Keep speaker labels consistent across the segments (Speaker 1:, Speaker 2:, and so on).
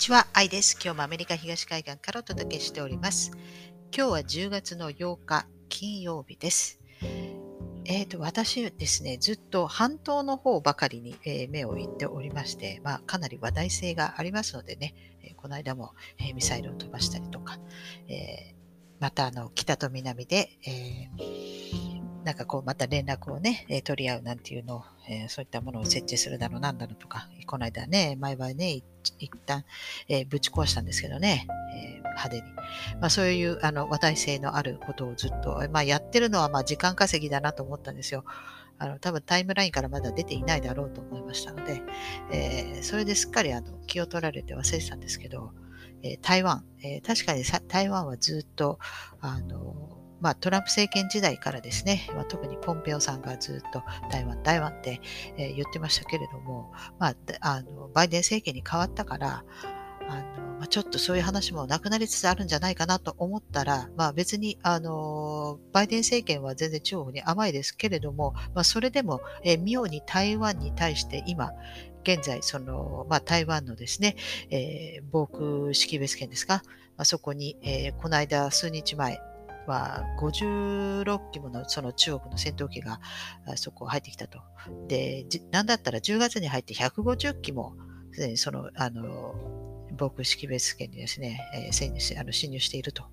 Speaker 1: ちは、愛です。今日もアメリカ東海岸からお届けしております。今日は10月の8日、金曜日です。えー、と私ですね、ずっと半島の方ばかりに、えー目をいっておりまして、まあ、かなり話題性がありますのでね、えーこの間も、えーミサイルを飛ばしたりとか、えーまたあの北と南で、えーなんかこうまた連絡をね、え取り合うなんていうのを、えーそういったものを設置するだろうなんだろうとか、この間ね、前々ね、一旦、えーぶち壊したんですけどね、えー派手に。まあ、そういうあの話題性のあることをずっと、まあ、やってるのはまあ時間稼ぎだなと思ったんですよ。あの多分タイムラインからまだ出ていないだろうと思いましたので、えーそれですっかりあの気を取られて忘れてたんですけど、えー台湾、えー確かに台湾はずっとあのまあ、トランプ政権時代からですね、まあ、特にポンペオさんがずっと台湾、台湾って、えー言ってましたけれども、まあ、あのバイデン政権に変わったから、あのまあ、ちょっとそういう話もなくなりつつあるんじゃないかなと思ったら、まあ、別にあのバイデン政権は全然中国に甘いですけれども、まあ、それでも、えー妙に台湾に対して今、現在、その、まあ、台湾のですね、えー防空識別圏ですか、まあ、そこに、えーこの間数日前は56機ものその中国の戦闘機がそこ入ってきたと。で、なんだったら10月に入って150機もすでにその、あの、防空識別圏にですね、えーあの侵入していると。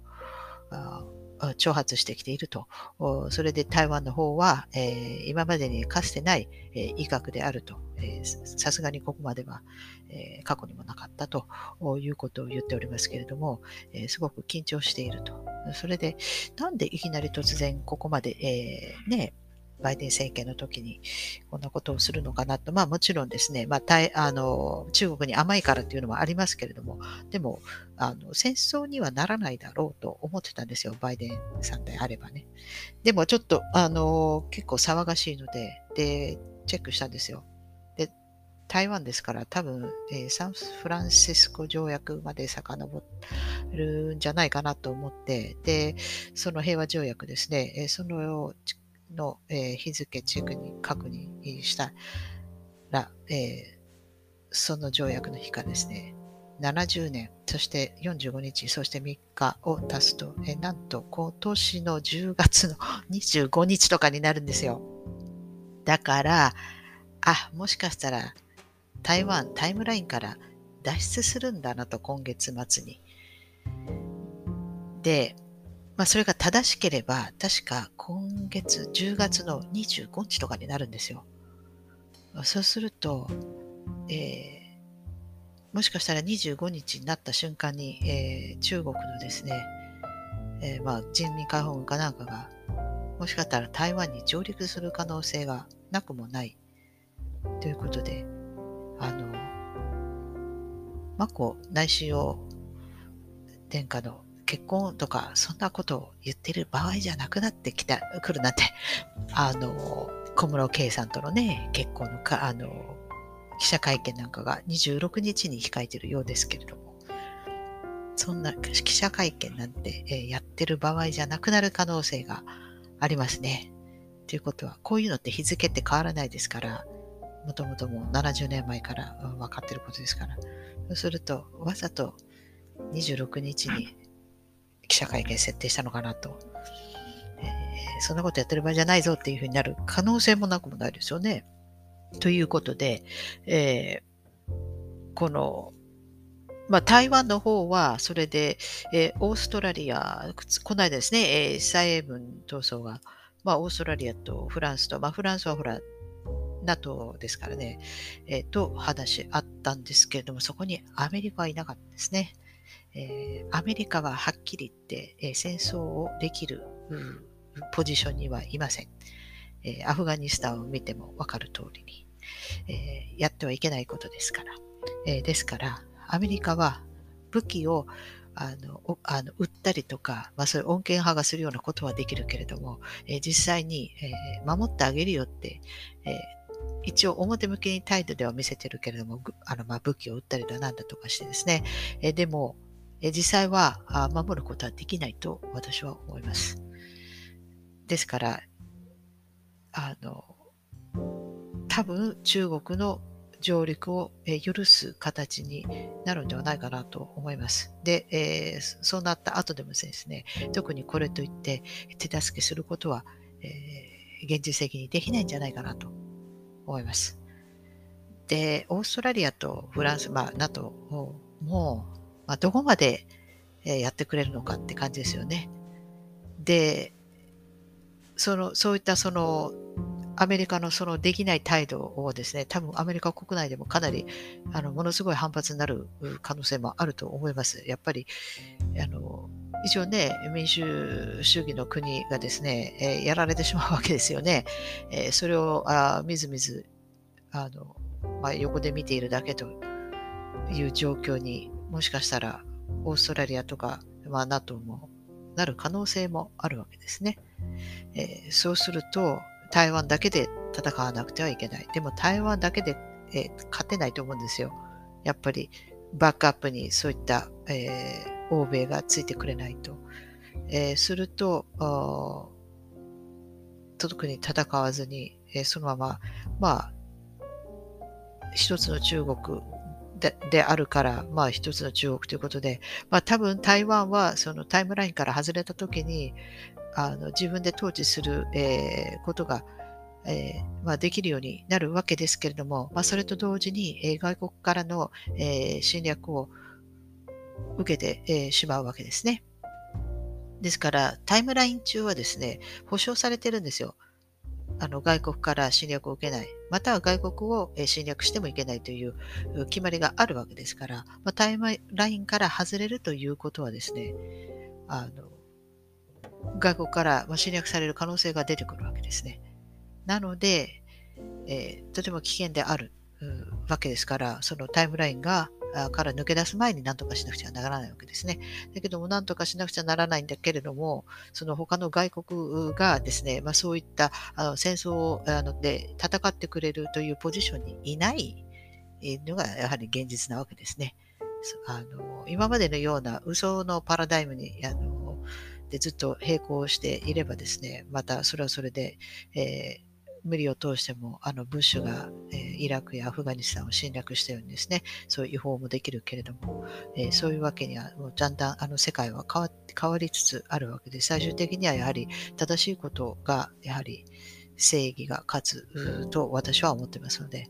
Speaker 1: あ挑発してきていると。それで台湾の方は、えー今までにかつてない、えー威嚇であると。さすがにここまでは、えー過去にもなかったということを言っておりますけれども、えすごく緊張していると。それで、なんでいきなり突然ここまで、えね、バイデン政権の時にこんなことをするのかなと、まあもちろんですね、まあ、あの中国に甘いからっていうのもありますけれども、でもあの戦争にはならないだろうと思ってたんですよ、バイデンさんであればね。でもちょっとあの結構騒がしいので、で、チェックしたんですよ。で、台湾ですから多分、えーサンフランシスコ条約まで遡るんじゃないかなと思って、で、その平和条約ですね、えーそのの、えー日付チェックに確認したら、えーその条約の日からですね、70年、そして45日、そして3日を足すと、えーなんと今年の10月の 25日とかになるんですよ。だから、あ、もしかしたら台湾タイムラインから脱出するんだなと、今月末に。で、まあ、それが正しければ、確か今月、10月の25日とかになるんですよ。そうすると、えーもしかしたら25日になった瞬間に、えー中国のですね、えーまあ、人民解放軍かなんかが、もしかしたら台湾に上陸する可能性がなくもないということで、あの、眞子内親王殿下の結婚とか、そんなことを言ってる場合じゃなくなってきた、来るなんて、あの、小室圭さんとのね、結婚のか、あの、記者会見なんかが26日に控えてるようですけれども、そんな記者会見なんて、えーやってる場合じゃなくなる可能性がありますね。ということは、こういうのって日付って変わらないですから、もともともう70年前から分かってることですから。そうすると、わざと26日に記者会見設定したのかなと。えーそんなことやってる場合じゃないぞっていうふうになる可能性もなくもないですよね。ということで、えーこの、まあ、台湾の方は、それで、えーオーストラリア、この間ですね、えー蔡英文闘争が、まあ、オーストラリアとフランスと、まあ、フランスはほら、NATO ですからね、えーと話あったんですけれども、そこにアメリカはいなかったですね。えーアメリカははっきり言って、えー戦争をできるポジションにはいません。えーアフガニスタンを見ても分かる通りに、えやってはいけないことですから。えですから、アメリカは武器をあのあの売ったりとか、まあ、そういう穏健派がするようなことはできるけれども、え実際に、え守ってあげるよって、え一応表向きに態度では見せてるけれども、あのま武器を売ったりだなんだとかしてですね、えでも、え実際は守ることはできないと私は思います。ですから、あの、多分中国の上陸を許す形になるんではないかなと思います。で、えー、そうなった後でもですね、特にこれといって手助けすることは、えー、現実的にできないんじゃないかなと思います。で、オーストラリアとフランス、まあ、NATO も、まあ、どこまでやってくれるのかって感じですよね。で、その、そういったその、アメリカのそのできない態度をですね、多分アメリカ国内でもかなり、あの、ものすごい反発になる可能性もあると思います。やっぱり、あの、一応ね、民主主義の国がですね、えー、やられてしまうわけですよね。えー、それをあみずみずあの、まあ、横で見ているだけという状況にもしかしたらオーストラリアとか、まあ、NATO もなる可能性もあるわけですね。えー、そうすると台湾だけで戦わなくてはいけない。でも台湾だけで、えー、勝てないと思うんですよ。やっぱりバックアップにそういった、えー、欧米がついてくれないと。えー、すると、特に戦わずに、えー、そのまま、まあ、一つの中国でであるから、まあ一つの中国ということで、まあ多分台湾はそのタイムラインから外れた時に、あの自分で統治する、えー、ことが、えーまあ、できるようになるわけですけれども、まあ、それと同時に、えー、外国からの、え、侵略を受けて、えー、しまうわけですね。ですから、タイムライン中はですね、保証されてるんですよ。あの外国から侵略を受けない、または外国を侵略してもいけないという決まりがあるわけですから、まあ、タイムラインから外れるということはですね、あの外国から侵略される可能性が出てくるわけですね。なので、えー、とても危険であるわけですから、そのタイムラインがから抜け出す前に何とかしなくちゃならないわけですね。だけども何とかしなくちゃならないんだけれども、その他の外国がですね、まあ、そういったあの戦争をあので戦ってくれるというポジションにいないのがやはり現実なわけですね。あの今までのような嘘のパラダイムにあのでずっと並行していればですね、またそれはそれで、えー無理を通しても、あの、ブッシュが、えー、イラクやアフガニスタンを侵略したようにですね、そういう違法もできるけれども、えー、そういうわけには、もうだんだんあの世界は変わ変わりつつあるわけで、最終的にはやはり正しいことが、やはり正義が勝つと私は思ってますので、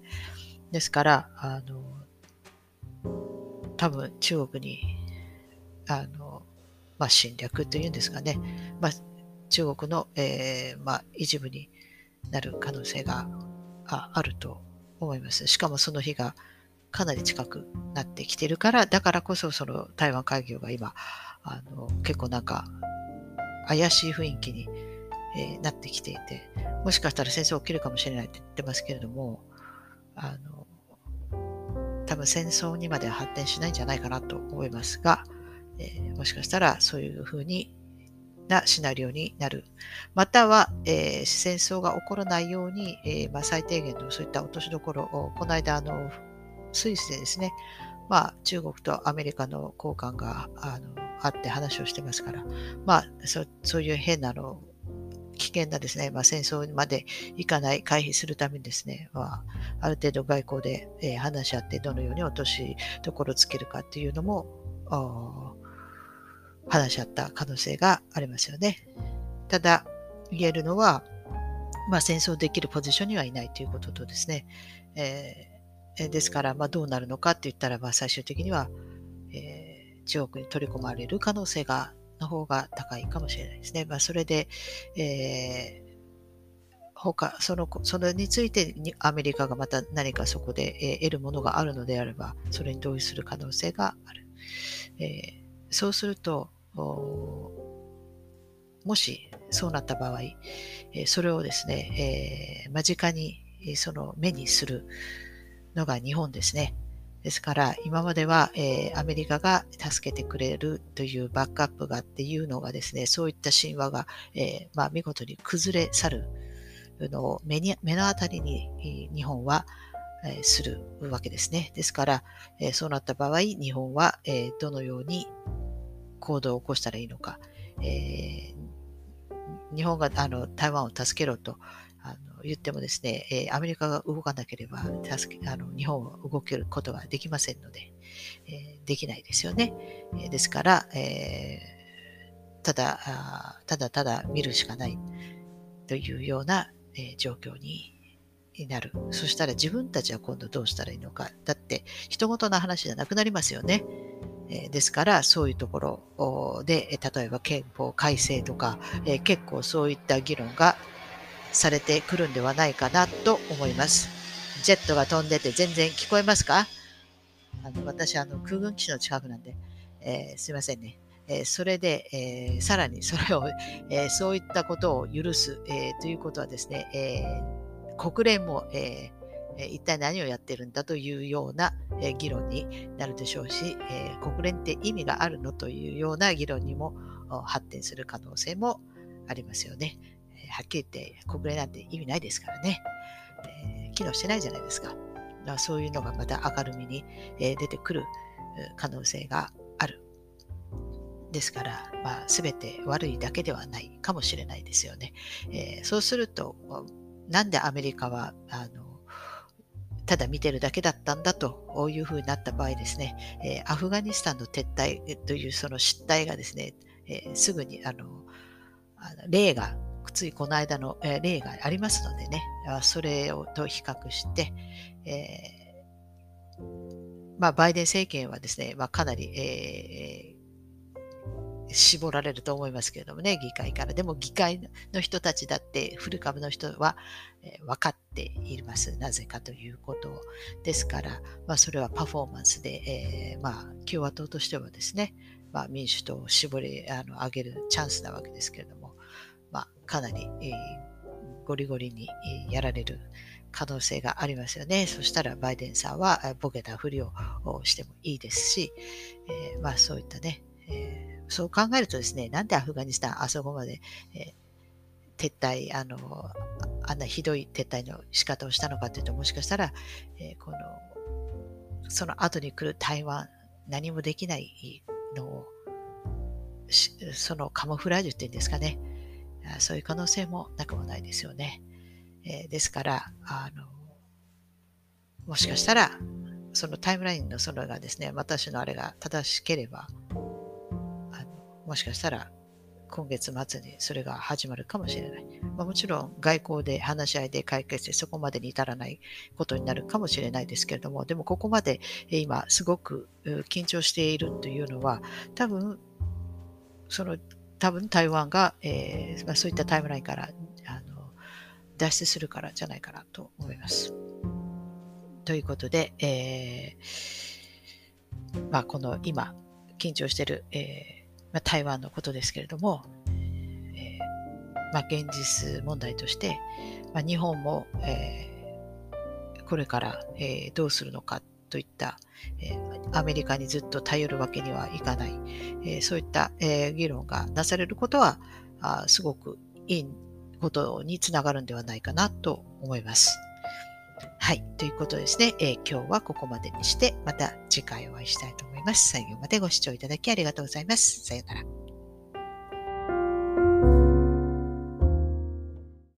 Speaker 1: ですから、あの、多分中国に、あの、まあ、侵略というんですかね、まあ、中国の、えーまあ、一部になる可能性があると思います。しかもその日がかなり近くなってきてるから、だからこそその台湾海峡が今、あの結構なんか怪しい雰囲気に、えー、なってきていて、もしかしたら戦争起きるかもしれないって言ってますけれども、あの、多分戦争にまでは発展しないんじゃないかなと思いますが、えー、もしかしたらそういうふうになシナリオになる。または、えー、戦争が起こらないように、えー、まあ、最低限のそういった落としどころを、この間、あの、スイスでですね、まあ、中国とアメリカの交換があのあって話をしてますから、まあ、そそういう変なの、危険なですね、まあ、戦争までいかない、回避するためにですね、まあ、ある程度外交で、えー、話し合ってどのように落としどころをつけるかっていうのも、話し合った可能性がありますよね。ただ、言えるのは、まあ、戦争できるポジションにはいないということとですね、えー、ですから、まあ、どうなるのかって言ったら、まあ、最終的には、えー、中国に取り込まれる可能性がの方が高いかもしれないですね。まあ、それで、えー他、その、それについてにアメリカがまた何かそこで、えー、得るものがあるのであれば、それに同意する可能性がある。えー、そうすると、もしそうなった場合、それをですね、えー、間近にその目にするのが日本ですね。ですから、今までは、え、アメリカが助けてくれるというバックアップがっていうのがですね、そういった神話が、え、ま、見事に崩れ去るのを目に目の当たりに日本は、え、するわけですね。ですから、えそうなった場合、日本は、えどのように行動を起こしたらいいのか、えー、日本があの台湾を助けろとあの言ってもですね、えアメリカが動かなければ助けあの日本は動けることができませんので、えできないですよね。えですから、えただただただ見るしかないというような、え状況になる。そしたら自分たちは今度どうしたらいいのか。だって、人事の話じゃなくなりますよね。えですから、そういうところで、例えば憲法改正とか、え結構そういった議論がされてくるんではないかなと思います。ジェットが飛んでて全然聞こえますか？あの私、あの空軍基地の近くなんで、えー、すいませんね。えー、それで、えー、さらにそれを、えそういったことを許す、えということはですね、え国連も、え一体何をやってるんだというような、え議論になるでしょうし、え国連って意味があるのというような議論にも発展する可能性もありますよね。はっきり言って国連なんて意味ないですからね。え、機能してないじゃないですか。かそういうのがまた明るみに、え出てくる可能性がある。ですから、まあ、全て悪いだけではないかもしれないですよね。えー、そうすると、なんでアメリカはあのただ見てるだけだったんだというふうになった場合ですね、え、アフガニスタンの撤退というその失態がですね、え、すぐにあのあの例がついこの間の、え例がありますのでね、それをと比較して、えー、まあ、バイデン政権はですね、まあ、かなり、えー、絞られると思いますけれどもね、議会から。でも議会の人たちだって、フル株の人は、えー、分かっています。なぜかということ。ですから、まあ、それはパフォーマンスで、えー、まあ、共和党としてはですね、まあ、民主党を絞りあの上げるチャンスなわけですけれども、まあ、かなり、えー、ゴリゴリに、えー、やられる可能性がありますよね。そしたらバイデンさんはボケたふりをしてもいいですし、えー、まあそういったね、えー、そう考えるとですね、なんでアフガニスタンあそこまで、えー、撤退、あの、あんなひどい撤退の仕方をしたのかというと、もしかしたら、えこの、その後に来る台湾、何もできないのを、そのカモフラージュっていうんですかね、そういう可能性もなくもないですよね。えー、ですから、あの、もしかしたら、そのタイムラインのそれがですね、私のあれが正しければ、あのもしかしたら今月末にそれが始まるかもしれない。まあ、もちろん外交で話し合いで解決してそこまでに至らないことになるかもしれないですけれども、でもここまで今すごく緊張しているというのは、多分その多分台湾が、えーまあ、そういったタイムラインからあの脱出するからじゃないかなと思います。ということで、えーまあ、この今緊張している、えーまあ、台湾のことですけれども、えーまあ、現実問題として、まあ、日本も、えー、これから、えー、どうするのかといった、え、アメリカにずっと頼るわけにはいかない、え、そういった、え、議論がなされることはあすごくいいことにつながるんではないかなと思います。はい。ということですね、え今日はここまでにして、また次回お会いしたいと思います。最後までご視聴いただきありがとうございます。さようなら。